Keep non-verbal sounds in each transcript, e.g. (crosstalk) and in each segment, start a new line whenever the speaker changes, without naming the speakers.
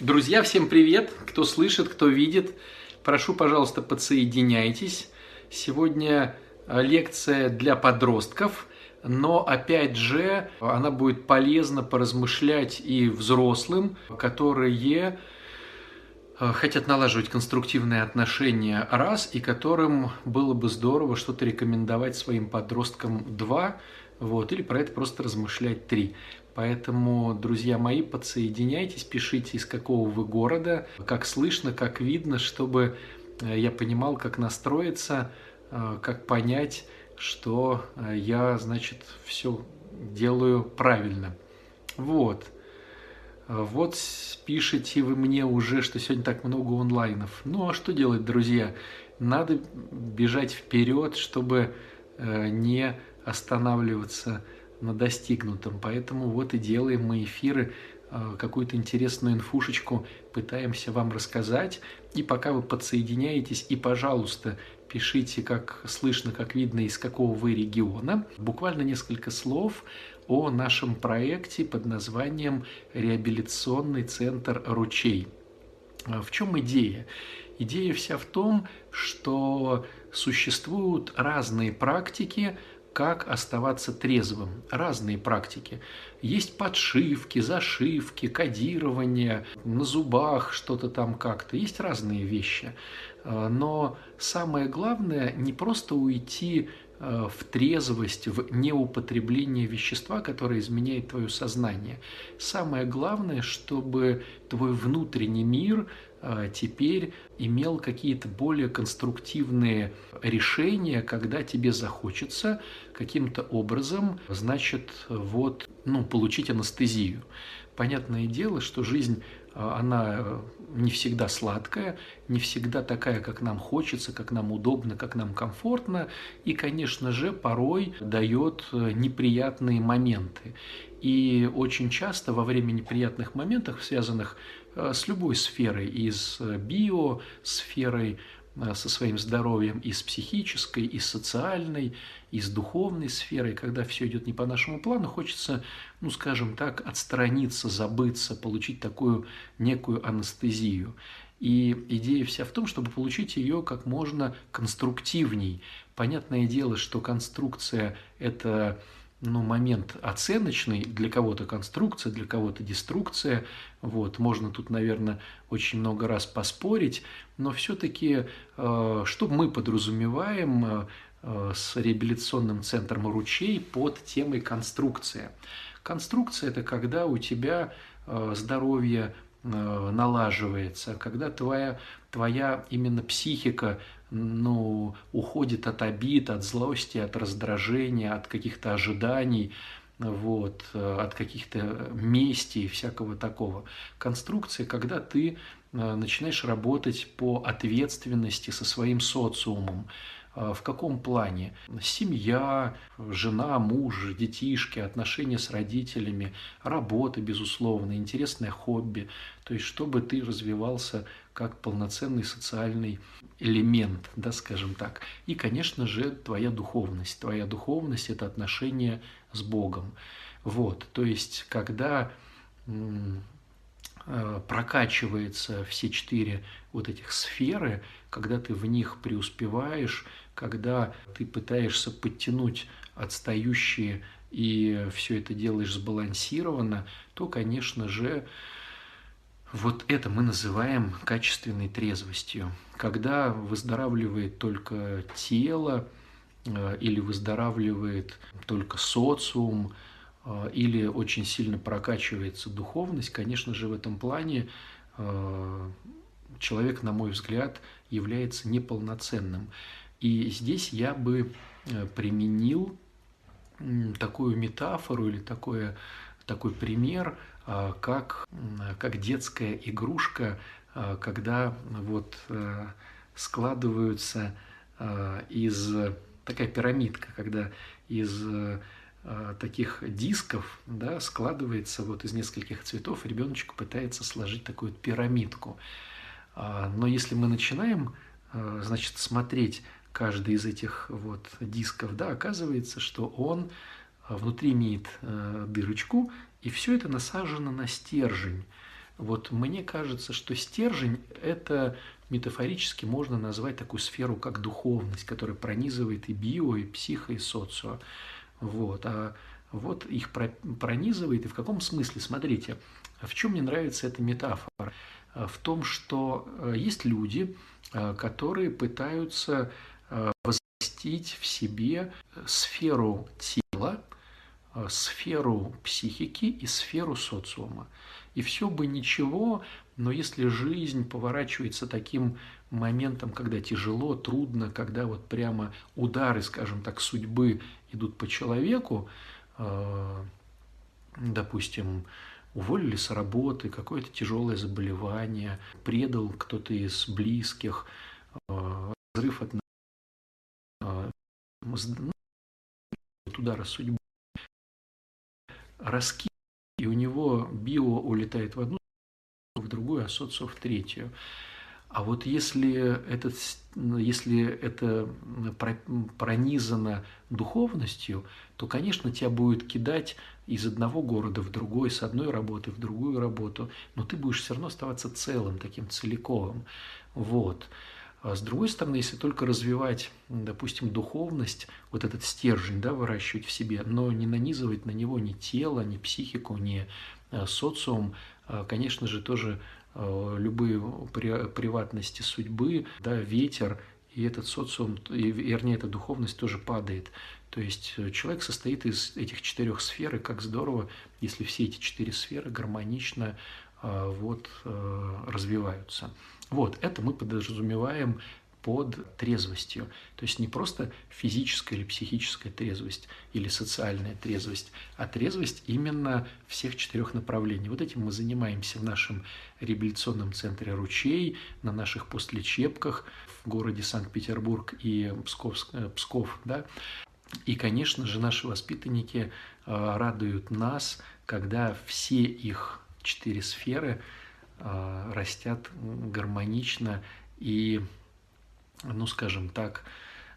Друзья, всем привет! Кто слышит, кто видит, прошу, пожалуйста, подсоединяйтесь. Сегодня э, лекция для подростков, но опять же она будет полезна поразмышлять и взрослым, которые э, хотят налаживать конструктивные отношения раз, и которым было бы здорово что-то рекомендовать своим подросткам два, вот, или про это просто размышлять три. Поэтому, друзья мои, подсоединяйтесь, пишите, из какого вы города, как слышно, как видно, чтобы э, я понимал, как настроиться, э, как понять, что э, я, значит, все делаю правильно. Вот. Вот пишите вы мне уже, что сегодня так много онлайнов. Ну а что делать, друзья? Надо бежать вперед, чтобы не останавливаться на достигнутом. Поэтому вот и делаем мы эфиры, э, какую-то интересную инфушечку пытаемся вам рассказать. И пока вы подсоединяетесь, и, пожалуйста, пишите, как слышно, как видно, из какого вы региона. Буквально несколько слов о нашем проекте под названием «Реабилитационный центр «Ручей». Э, в чем идея? Идея вся в том, что существуют разные практики, как оставаться трезвым. Разные практики. Есть подшивки, зашивки, кодирование, на зубах что-то там как-то. Есть разные вещи. Э, но самое главное не просто уйти э, в трезвость, в неупотребление вещества, которое изменяет твое сознание. Самое главное, чтобы твой внутренний мир теперь имел какие-то более конструктивные решения, когда тебе захочется каким-то образом, значит, вот, ну, получить анестезию. Понятное дело, что жизнь, а, она э, не всегда сладкая, не всегда такая, как нам хочется, как нам удобно, как нам комфортно, и, конечно же, порой дает э, неприятные моменты. И очень часто во время неприятных моментов, связанных Э, с любой сферой, и с э, биосферой, э, со своим здоровьем, и с психической, и с социальной, и с духовной сферой, когда все идет не по нашему плану, хочется, ну, скажем так, отстраниться, забыться, получить такую некую анестезию. И идея вся в том, чтобы получить ее как можно конструктивней. Понятное дело, что конструкция – это ну, момент оценочный, для кого-то конструкция, для кого-то деструкция. Вот, можно тут, наверное, очень много раз поспорить, но все-таки, э, что мы подразумеваем э, с реабилитационным центром ручей под темой конструкция? Конструкция – это когда у тебя э, здоровье налаживается, когда твоя, твоя именно психика ну, уходит от обид, от злости, от раздражения, от каких-то ожиданий, вот, от каких-то мести и всякого такого. Конструкция, когда ты э, начинаешь работать по ответственности со своим социумом, а, в каком плане? Семья, жена, муж, детишки, отношения с родителями, работа, безусловно, интересное хобби. То есть, чтобы ты развивался как полноценный социальный элемент, да, скажем так. И, конечно же, твоя духовность. Твоя духовность – это отношение с Богом. Вот, то есть, когда Э, прокачивается все четыре вот этих сферы, когда ты в них преуспеваешь, когда ты пытаешься подтянуть отстающие и все это делаешь сбалансированно, то, конечно же, вот это мы называем качественной трезвостью. Когда выздоравливает только тело э, или выздоравливает только социум, а, или очень сильно прокачивается духовность, конечно же, в этом плане а, человек, на мой взгляд, является неполноценным. И здесь я бы э, применил такую метафору или такое, такой пример, как, как детская игрушка, когда вот э, складываются из такая пирамидка, когда из Э, таких дисков да, складывается вот из нескольких цветов, ребеночек пытается сложить такую пирамидку. А, но если мы начинаем, э, значит, смотреть каждый из этих вот дисков, да, оказывается, что он э, внутри имеет дырочку, и все это насажено на стержень. Вот мне кажется, что стержень – это метафорически можно назвать такую сферу, как духовность, которая пронизывает и био, и психо, и социо. Вот. А вот их пронизывает, и в каком смысле? Смотрите, в чем мне нравится эта метафора? В том, что э, есть люди, э, которые пытаются э, возвестить в себе сферу тела, сферу психики и сферу социума. И все бы ничего, но если жизнь поворачивается таким моментом, когда тяжело, трудно, когда вот прямо удары, скажем так, судьбы идут по человеку, э, допустим, уволили с работы, какое-то тяжелое заболевание, предал кто-то из близких, э, разрыв от э, ну, удара судьбы, раскид, и у него био улетает в одну в другую, а социо в третью. А вот если, этот, если это пронизано духовностью, то, конечно, тебя будет кидать из одного города в другой, с одной работы в другую работу, но ты будешь все равно оставаться целым, таким целиковым. Вот. А с другой стороны, если только развивать, допустим, духовность, вот этот стержень, да, выращивать в себе, но не нанизывать на него ни тело, ни психику, ни э, социум, а, конечно же, тоже а, любые приватности судьбы, да, ветер, и этот социум, и, вернее, эта духовность тоже падает. То есть э, человек состоит из этих четырех сфер, и как здорово, если все эти четыре сферы гармонично вот, э, развиваются. Вот, это мы подразумеваем под трезвостью. То есть не просто физическая или психическая трезвость или социальная трезвость, а трезвость именно всех четырех направлений. Вот этим мы занимаемся в нашем реабилитационном центре «Ручей», на наших постлечебках в городе Санкт-Петербург и Псков, э, Псков да. И, конечно же, наши воспитанники э, радуют нас, когда все их четыре сферы растят гармонично и ну, скажем так,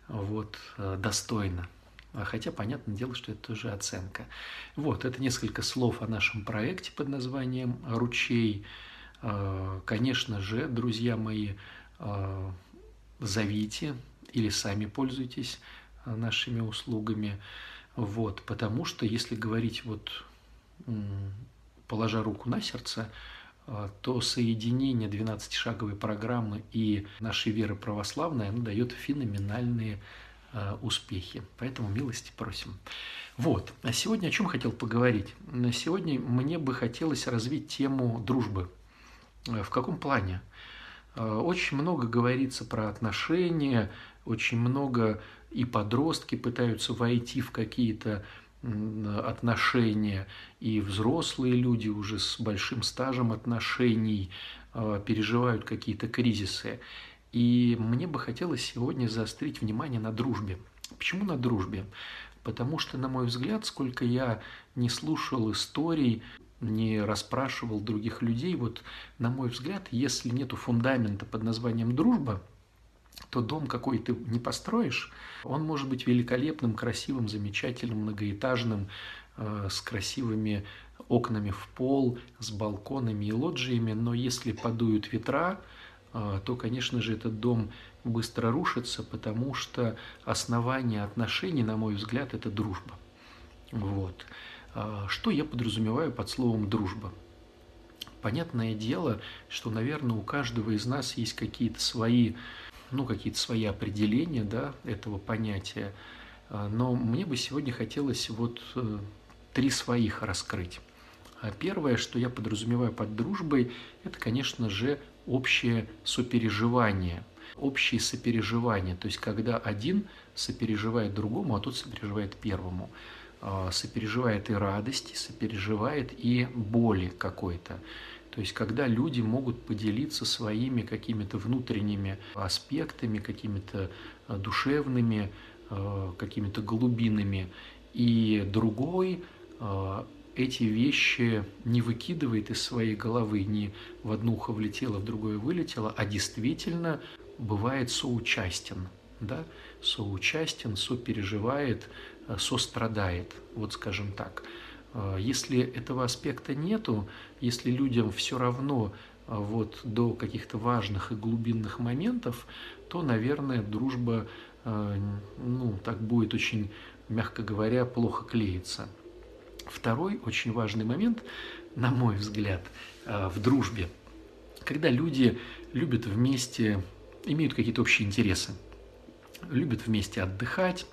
вот, э, достойно. А хотя, понятное дело, что это тоже оценка. Вот, это несколько слов о нашем проекте под названием «Ручей». Э, конечно же, друзья мои, зовите или сами пользуйтесь нашими услугами. Вот, потому что, если говорить вот, положа руку на сердце, а, то соединение 12-шаговой программы и нашей веры православной, оно дает феноменальные а, успехи. Поэтому милости просим. Вот. А сегодня о чем хотел поговорить? Сегодня мне бы хотелось развить тему дружбы. А, в каком плане? Очень много говорится про отношения, очень много и подростки пытаются войти в какие-то отношения, и взрослые люди уже с большим стажем отношений э, переживают какие-то кризисы. И мне бы хотелось сегодня заострить внимание на дружбе. Почему на дружбе? Потому что, на мой взгляд, сколько я не слушал историй, не расспрашивал других людей, вот, на мой взгляд, если нету фундамента под названием дружба – то дом какой ты не построишь, он может быть великолепным, красивым, замечательным, многоэтажным, э, с красивыми окнами в пол, с балконами и лоджиями, но если подуют ветра, э, то, конечно же, этот дом быстро рушится, потому что основание отношений, на мой взгляд, это дружба. Вот. Э, что я подразумеваю под словом «дружба»? Понятное дело, что, наверное, у каждого из нас есть какие-то свои ну, какие-то свои определения да, этого понятия. А, но мне бы сегодня хотелось вот э, три своих раскрыть. А первое, что я подразумеваю под дружбой, это, конечно же, общее сопереживание. Общее сопереживание, то есть когда один сопереживает другому, а тот сопереживает первому. А, сопереживает и радости, сопереживает и боли какой-то. То есть, когда люди могут поделиться своими какими-то внутренними аспектами, какими-то э, душевными, э, какими-то глубинами, и другой э, эти вещи не выкидывает из своей головы, не в одно ухо влетело, в другое вылетело, а действительно бывает соучастен, да, соучастен, сопереживает, сострадает, вот скажем так. Если этого аспекта нету, если людям все равно вот до каких-то важных и глубинных моментов, то, наверное, дружба ну, так будет очень, мягко говоря, плохо клеиться. Второй очень важный момент, на мой взгляд, в дружбе, когда люди любят вместе, имеют какие-то общие интересы, любят вместе отдыхать,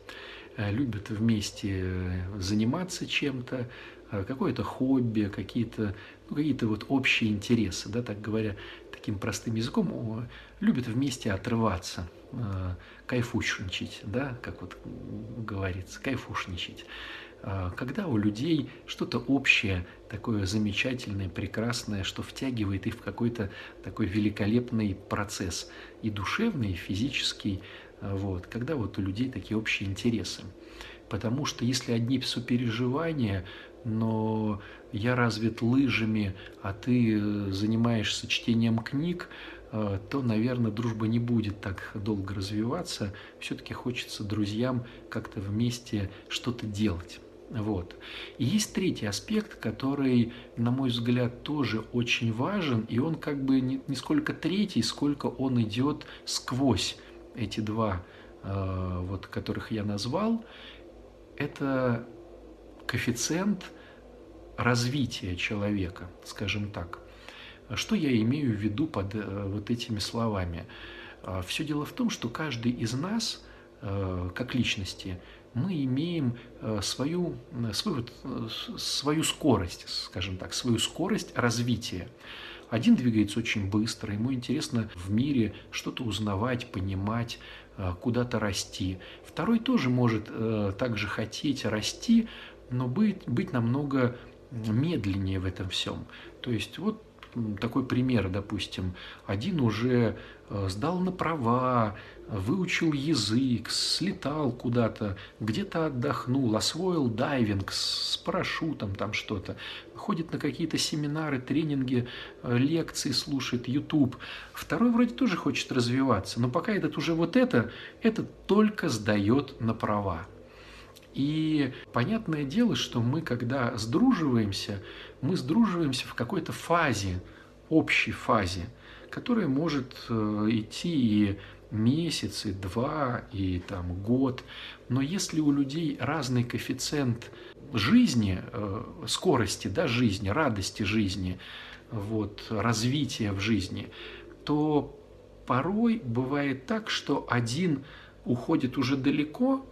любят вместе э, заниматься чем-то, э, какое-то хобби, какие-то ну, какие вот общие интересы, да, так говоря, таким простым языком, любят вместе отрываться, кайфушничать, да, как вот говорится, кайфушничать. Когда у людей что-то общее, такое замечательное, прекрасное, что втягивает их в какой-то такой великолепный процесс, и душевный, и физический, вот, когда вот у людей такие общие интересы. Потому что если одни сопереживания, но я развит лыжами, а ты э, занимаешься чтением книг, э, то, наверное, дружба не будет так долго развиваться. Все-таки хочется друзьям как-то вместе что-то делать. Вот. И есть третий аспект, который, на мой взгляд, тоже очень важен, и он как бы не, не сколько третий, сколько он идет сквозь эти два, э, вот, которых я назвал. Это коэффициент развития человека, скажем так. Что я имею в виду под э, вот этими словами? Э, Все дело в том, что каждый из нас, как личности, мы имеем свою, свою, свою скорость, скажем так, свою скорость развития. Один двигается очень быстро, ему интересно в мире что-то узнавать, понимать, куда-то расти. Второй тоже может также хотеть расти, но быть, быть намного медленнее в этом всем. То есть вот такой пример, допустим, один уже сдал на права, выучил язык, слетал куда-то, где-то отдохнул, освоил дайвинг с парашютом, там что-то, ходит на какие-то семинары, тренинги, э, лекции слушает, YouTube. Второй вроде тоже хочет развиваться, но пока этот уже вот это, это только сдает на права. И понятное дело, что мы, когда сдруживаемся, мы сдруживаемся в какой-то фазе, общей фазе, которая может э, идти и месяц, и два, и там год. Но если у людей разный коэффициент жизни, э, скорости да, жизни, радости жизни, вот, развития в жизни, то порой бывает так, что один уходит уже далеко,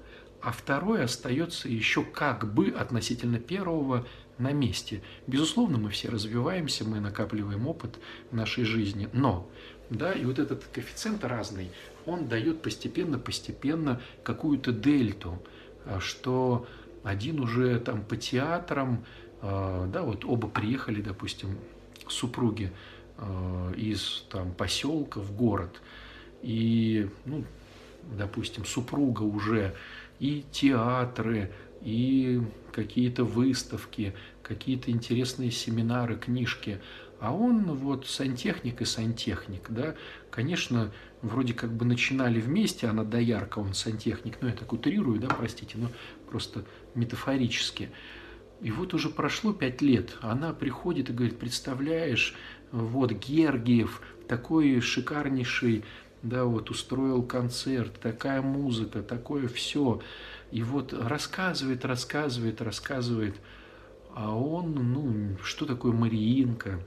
а второй остается еще как бы относительно первого на месте. Безусловно, мы все развиваемся, мы накапливаем опыт нашей жизни, но да, и вот этот коэффициент разный, он дает постепенно-постепенно какую-то дельту, а, что один уже там по театрам, а, да, вот оба приехали, допустим, супруги а, из там поселка в город, и, ну, допустим, супруга уже и театры, и какие-то выставки, какие-то интересные семинары, книжки – а он вот сантехник и сантехник, да, конечно, вроде как бы начинали вместе, она доярка, он сантехник, ну я так утрирую, да, простите, но просто метафорически. И вот уже прошло пять лет, она приходит и говорит, представляешь, вот Гергиев, такой шикарнейший, да, вот устроил концерт, такая музыка, такое все. И вот рассказывает, рассказывает, рассказывает, а он, ну, что такое Мариинка,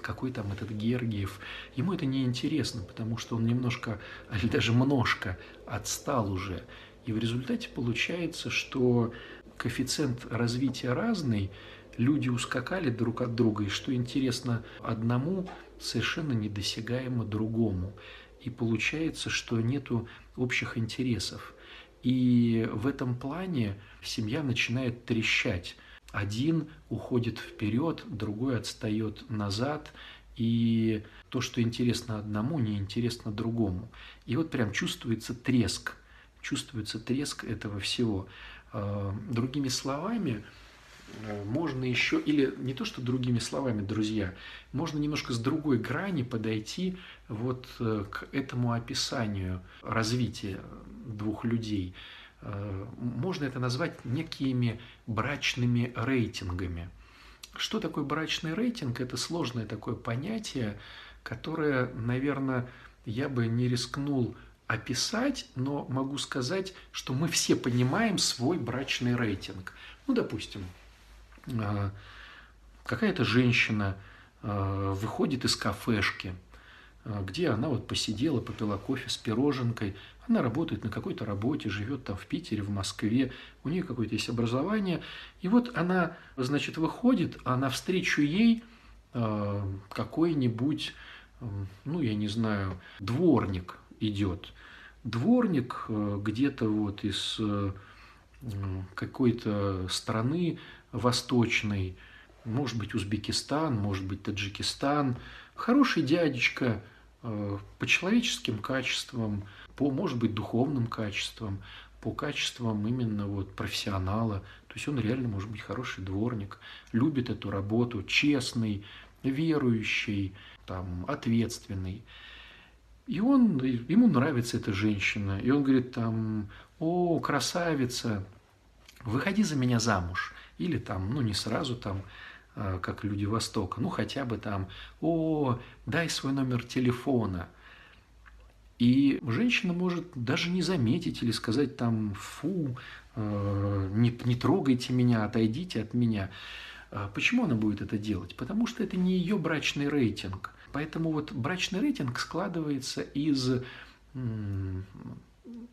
какой там этот Гергиев. Ему это не интересно, потому что он немножко, (laughs) или даже множко отстал уже. И в результате получается, что коэффициент развития разный, люди ускакали друг от друга, и что интересно одному, совершенно недосягаемо другому. И получается, что нету общих интересов. И в этом плане семья начинает трещать. Один уходит вперед, другой отстает назад, и то, что интересно одному, не интересно другому. И вот прям чувствуется треск, чувствуется треск этого всего. А, другими словами, э, можно еще, или не то, что другими словами, друзья, можно немножко с другой грани подойти вот э, к этому описанию развития двух людей – можно это назвать некими брачными рейтингами. Что такое брачный рейтинг? Это сложное такое понятие, которое, наверное, я бы не рискнул описать, но могу сказать, что мы все понимаем свой брачный рейтинг. Ну, допустим, какая-то женщина а, выходит из кафешки, а, где она вот посидела, попила кофе с пироженкой, она работает на какой-то работе, живет там в Питере, в Москве, у нее какое-то есть образование, и вот она, значит, выходит, а навстречу ей какой-нибудь, ну, я не знаю, дворник идет – дворник э, где-то вот из э, какой-то страны восточной, может быть, Узбекистан, может быть, Таджикистан. Хороший дядечка э, по человеческим качествам, по, может быть, духовным качествам, по качествам именно вот профессионала. То есть он реально может быть хороший дворник, любит эту работу, честный, верующий, там, ответственный. И он, ему нравится эта женщина. И он говорит там, о, красавица, выходи за меня замуж. Или там, ну не сразу там, а, как люди Востока, ну хотя бы там, о, дай свой номер телефона. И женщина может даже не заметить или сказать там, фу, а, не, не трогайте меня, отойдите от меня. А почему она будет это делать? Потому что это не ее брачный рейтинг. Поэтому вот брачный рейтинг складывается из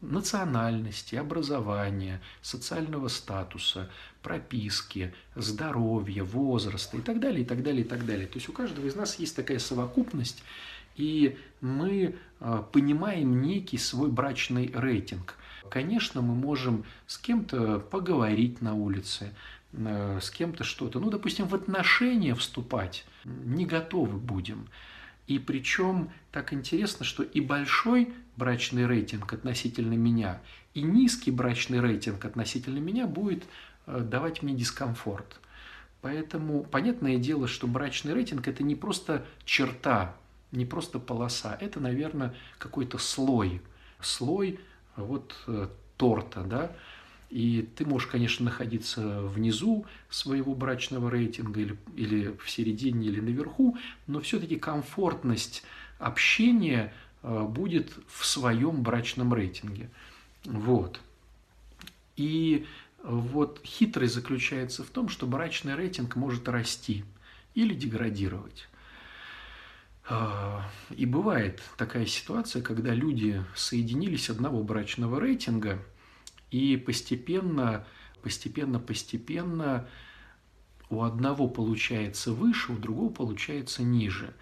национальности, образования, социального статуса, прописки, здоровья, возраста и так далее, и так далее, и так далее. То есть у каждого из нас есть такая совокупность, и мы а, понимаем некий свой брачный рейтинг. Конечно, мы можем с кем-то поговорить на улице, э, с кем-то что-то, ну, допустим, в отношения вступать не готовы будем. И причем так интересно, что и большой брачный рейтинг относительно меня, и низкий брачный рейтинг относительно меня будет э, давать мне дискомфорт. Поэтому понятное дело, что брачный рейтинг – это не просто черта, не просто полоса, это, наверное, какой-то слой, слой вот э, торта, да, и ты можешь, конечно, находиться внизу своего брачного рейтинга или, или в середине, или наверху, но все-таки комфортность общения э, будет в своем брачном рейтинге. Вот. И вот хитрость заключается в том, что брачный рейтинг может расти или деградировать. А, и бывает такая ситуация, когда люди соединились одного брачного рейтинга – и постепенно, постепенно, постепенно у одного получается выше, у другого получается ниже.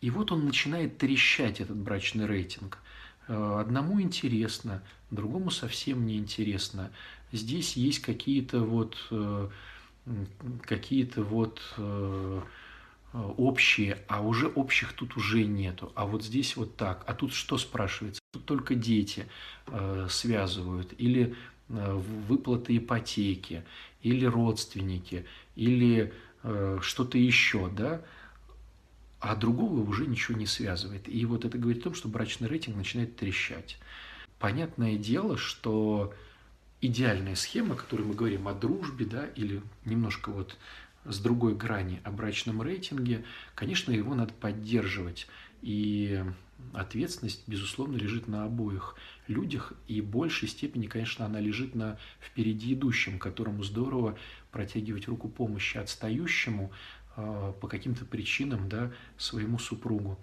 И вот он начинает трещать, этот брачный рейтинг. Э, одному интересно, другому совсем не интересно. Здесь есть какие-то вот э, какие-то вот э, общие, а уже общих тут уже нету. А вот здесь вот так. А тут что спрашивается? Тут только дети э, связывают. Или э, выплаты ипотеки, или родственники, или э, что-то еще, да? А другого уже ничего не связывает. И вот это говорит о том, что брачный рейтинг начинает трещать. Понятное дело, что идеальная схема, о которой мы говорим о дружбе, да, или немножко вот с другой грани о брачном рейтинге, конечно, его надо поддерживать. И ответственность, безусловно, лежит на обоих людях, и в большей степени, конечно, она лежит на впереди идущем, которому здорово протягивать руку помощи отстающему э, по каким-то причинам, да, своему супругу.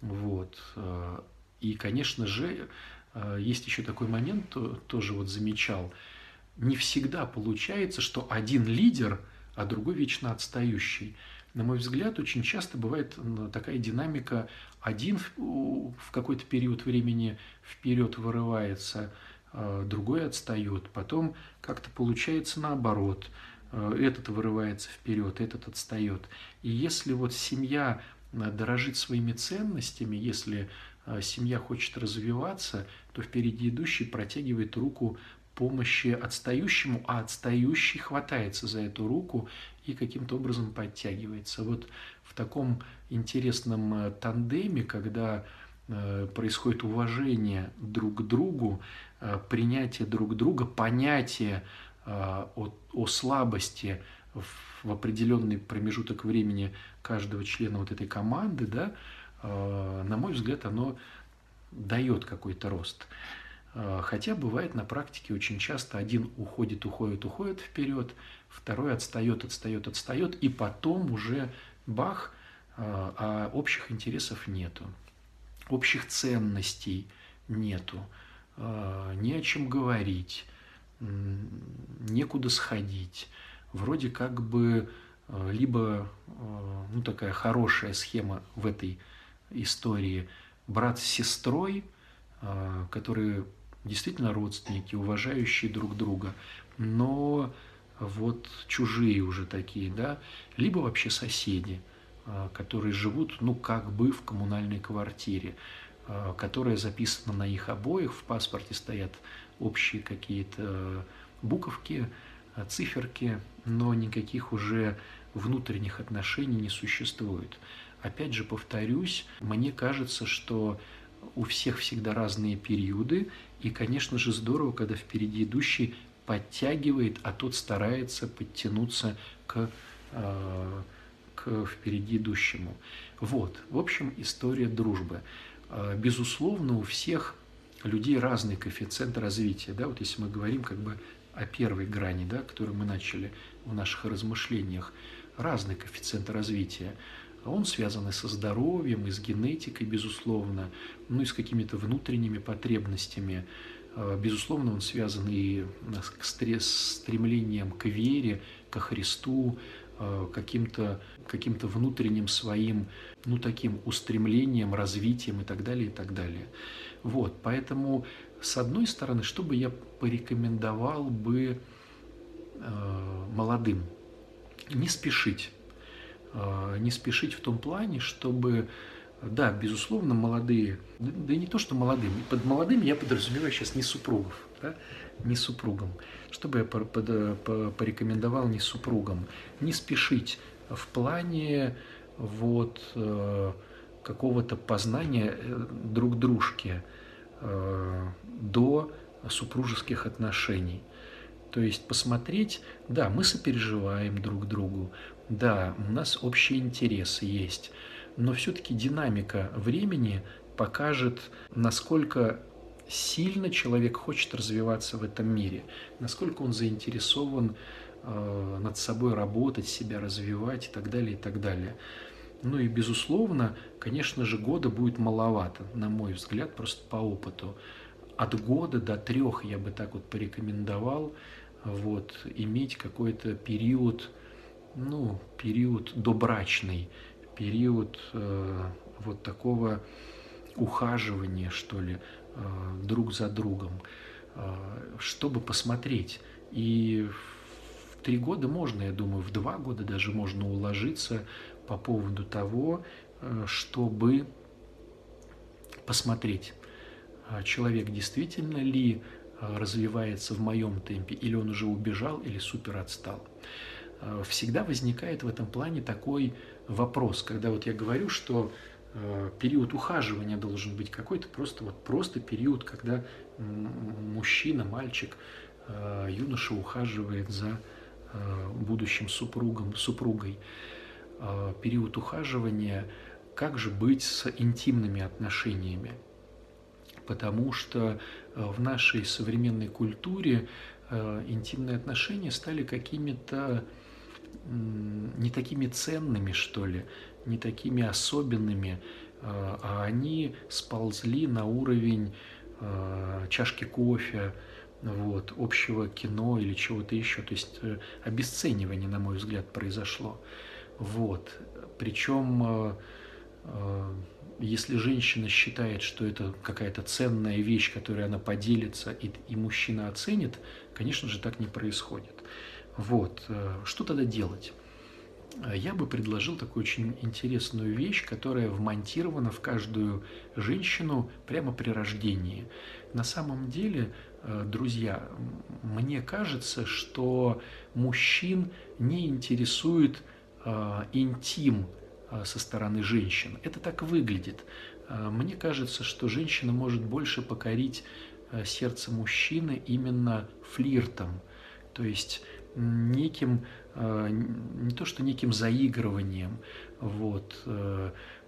Вот. Э, и, конечно же, э, есть еще такой момент, тоже вот замечал, не всегда получается, что один лидер – а другой вечно отстающий. На мой взгляд, очень часто бывает такая динамика. Один в какой-то период времени вперед вырывается, а другой отстает. Потом как-то получается наоборот. А, этот вырывается вперед, этот отстает. И если вот семья дорожит своими ценностями, если семья хочет развиваться, то впереди идущий протягивает руку помощи отстающему, а отстающий хватается за эту руку и каким-то образом подтягивается. Вот в таком интересном э, тандеме, когда происходит уважение друг к другу, принятие друг друга, понятие о, о слабости в определенный промежуток времени каждого члена вот этой команды, да, на мой взгляд, оно дает какой-то рост. Хотя бывает на практике очень часто один уходит, уходит, уходит вперед, второй отстает, отстает, отстает, и потом уже бах, а общих интересов нету, общих ценностей нету, не о чем говорить, некуда сходить. Вроде как бы либо ну, такая хорошая схема в этой истории брат с сестрой, которые действительно родственники, уважающие друг друга, но вот чужие уже такие, да, либо вообще соседи, а, которые живут, ну, как бы в коммунальной квартире, а, которая записана на их обоих, в паспорте стоят общие какие-то буковки, а, циферки, но никаких уже внутренних отношений не существует. Опять же, повторюсь, мне кажется, что у всех всегда разные периоды, и, конечно же, здорово, когда впереди идущий подтягивает, а тот старается подтянуться к, э, к впереди идущему. Вот, в общем, история дружбы. Э, безусловно, у всех людей разный коэффициент развития. Да? Вот если мы говорим как бы о первой грани, да, которую мы начали в наших размышлениях, разный коэффициент развития. Он связан и со здоровьем, и с генетикой, безусловно, ну и с какими-то внутренними потребностями. Э, безусловно, он связан и с стремлением к вере, ко Христу, э, каким-то каким внутренним своим, ну, таким устремлением, развитием и так далее, и так далее. Вот, поэтому, с одной стороны, что бы я порекомендовал бы э, молодым? Не спешить. Э, не спешить в том плане, чтобы да, безусловно, молодые, да и не то, что молодые, под молодыми я подразумеваю сейчас не супругов, да, не супругам. Что бы я по, по, по, порекомендовал не супругам? Не спешить в плане вот э, какого-то познания э, друг дружки э, до супружеских отношений. То есть посмотреть, да, мы сопереживаем друг другу, да, у нас общие интересы есть, но все-таки динамика времени покажет, насколько сильно человек хочет развиваться в этом мире, насколько он заинтересован э, над собой работать, себя развивать и так далее, и так далее. Ну и, безусловно, конечно же, года будет маловато, на мой взгляд, просто по опыту. От года до трех я бы так вот порекомендовал вот, иметь какой-то период, ну, период добрачный, период э, вот такого ухаживания, что ли, э, друг за другом, э, чтобы посмотреть. И в три года можно, я думаю, в два года даже можно уложиться по поводу того, э, чтобы посмотреть, э, человек действительно ли э, развивается в моем темпе, или он уже убежал, или супер отстал. Э, всегда возникает в этом плане такой вопрос, когда вот я говорю, что э, период ухаживания должен быть какой-то просто вот просто период, когда мужчина, мальчик, э, юноша ухаживает за будущим супругом, супругой. Период ухаживания, как же быть с интимными отношениями? Потому что в нашей современной культуре интимные отношения стали какими-то не такими ценными, что ли, не такими особенными, а, а они сползли на уровень а, чашки кофе, вот, общего кино или чего-то еще. То есть э, обесценивание, на мой взгляд, произошло. Вот. Причем, э, э, если женщина считает, что это какая-то ценная вещь, которой она поделится, и, и мужчина оценит, конечно же, так не происходит. Вот. Э, что тогда делать? Э, я бы предложил такую очень интересную вещь, которая вмонтирована в каждую женщину прямо при рождении. На самом деле, э, друзья, мне кажется, что мужчин не интересует интим со стороны женщин. Это так выглядит. Мне кажется, что женщина может больше покорить сердце мужчины именно флиртом, то есть неким, не то что неким заигрыванием, вот,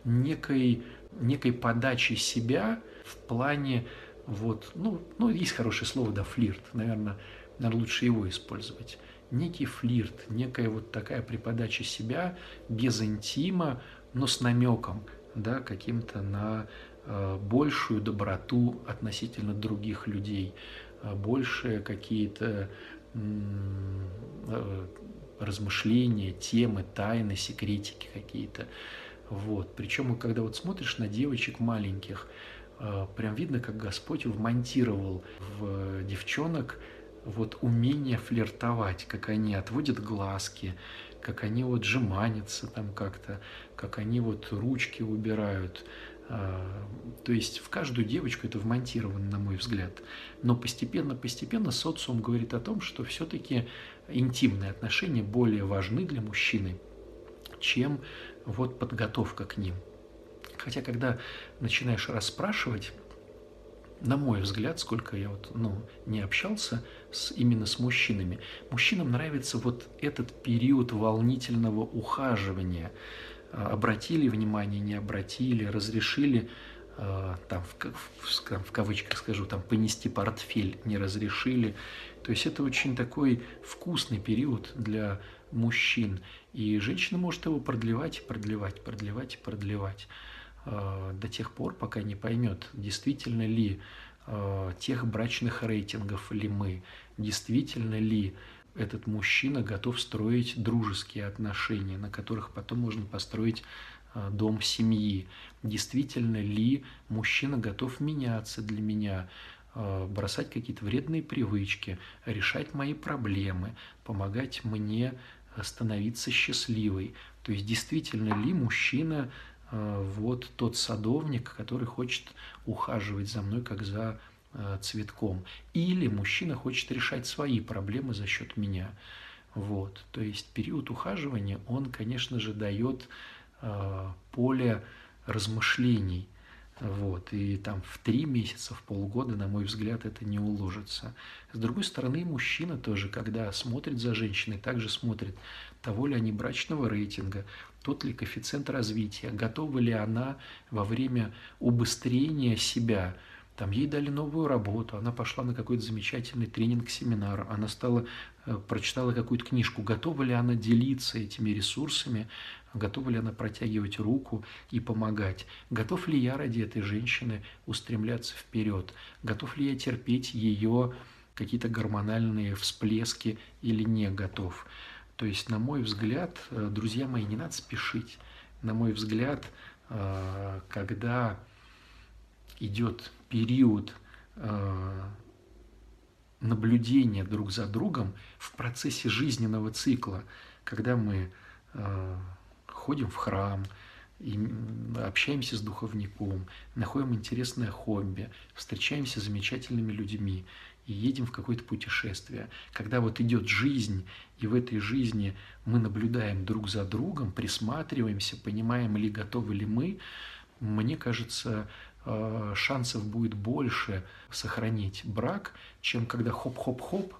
некой, некой подачей себя в плане, вот, ну, ну, есть хорошее слово, да, флирт, наверное, наверное, лучше его использовать. Некий флирт, некая вот такая преподача себя без интима, но с намеком, да, каким-то на э, большую доброту относительно других людей, э, большие какие-то э, размышления, темы, тайны, секретики какие-то. Вот. Причем, когда вот смотришь на девочек маленьких, э, прям видно, как Господь вмонтировал в девчонок вот умение флиртовать, как они отводят глазки, как они вот жеманятся там как-то, как они вот ручки убирают. Э, то есть в каждую девочку это вмонтировано, на мой взгляд. Но постепенно-постепенно социум говорит о том, что все-таки интимные отношения более важны для мужчины, чем вот подготовка к ним. Хотя, когда начинаешь расспрашивать, на мой взгляд, сколько я вот, ну, не общался с, именно с мужчинами, мужчинам нравится вот этот период волнительного ухаживания. А, обратили внимание, не обратили, разрешили, а, там, в, в, в кавычках скажу, там, понести портфель, не разрешили. То есть это очень такой вкусный период для мужчин. И женщина может его продлевать, продлевать, продлевать, продлевать э, до тех пор, пока не поймет, действительно ли тех брачных рейтингов ли мы, действительно ли этот мужчина готов строить дружеские отношения, на которых потом можно построить э, дом семьи. Действительно ли мужчина готов меняться для меня, бросать какие-то вредные привычки, решать мои проблемы, помогать мне становиться счастливой. То есть действительно ли мужчина вот тот садовник, который хочет ухаживать за мной как за цветком. Или мужчина хочет решать свои проблемы за счет меня. Вот. То есть период ухаживания, он, конечно же, дает э, поле размышлений вот, и там в три месяца, в полгода, на мой взгляд, это не уложится. С другой стороны, мужчина тоже, когда смотрит за женщиной, также смотрит, того ли они брачного рейтинга, тот ли коэффициент развития, готова ли она во время убыстрения себя, там ей дали новую работу, она пошла на какой-то замечательный тренинг-семинар, она стала, э, прочитала какую-то книжку, готова ли она делиться этими ресурсами, готова ли она протягивать руку и помогать, готов ли я ради этой женщины устремляться вперед, готов ли я терпеть ее какие-то гормональные всплески или не готов. То есть, на мой взгляд, э, друзья мои, не надо спешить. На мой взгляд, э, когда идет период э, наблюдения друг за другом в процессе жизненного цикла, когда мы ходим в храм, общаемся с духовником, находим интересное хобби, встречаемся с замечательными людьми и едем в какое-то путешествие. Когда вот идет жизнь, и в этой жизни мы наблюдаем друг за другом, присматриваемся, понимаем ли готовы ли мы, мне кажется, э, шансов будет больше сохранить брак, чем когда хоп-хоп-хоп,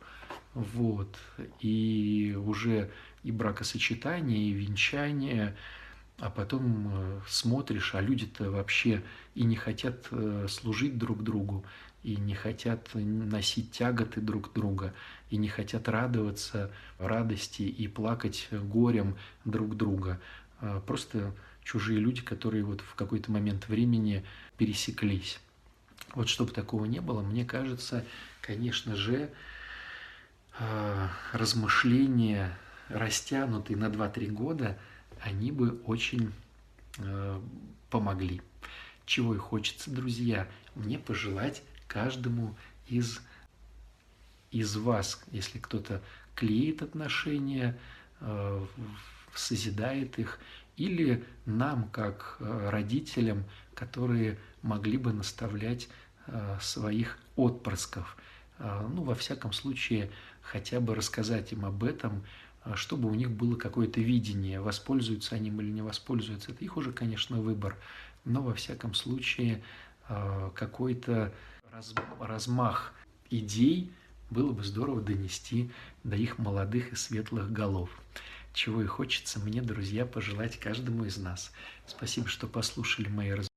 вот, и уже и бракосочетание, и венчание, а потом э, смотришь, а люди-то вообще и не хотят э, служить друг другу, и не хотят носить тяготы друг друга, и не хотят радоваться радости и плакать горем друг друга. Просто чужие люди, которые вот в какой-то момент времени пересеклись. Вот чтобы такого не было, мне кажется, конечно же, а, размышления растянутые на 2-3 года, они бы очень э, помогли. Чего и хочется, друзья, мне пожелать каждому из, из вас, если кто-то клеит отношения, э, созидает их, или нам, как э, родителям, которые могли бы наставлять э, своих отпрысков. Э, ну, во всяком случае, хотя бы рассказать им об этом, чтобы у них было какое-то видение, воспользуются они или не воспользуются. Это их уже, конечно, выбор. но во всяком случае какой-то размах идей было бы здорово донести до их молодых и светлых голов. Чего и хочется мне, друзья, пожелать каждому из нас. Спасибо, что послушали мои разговоры.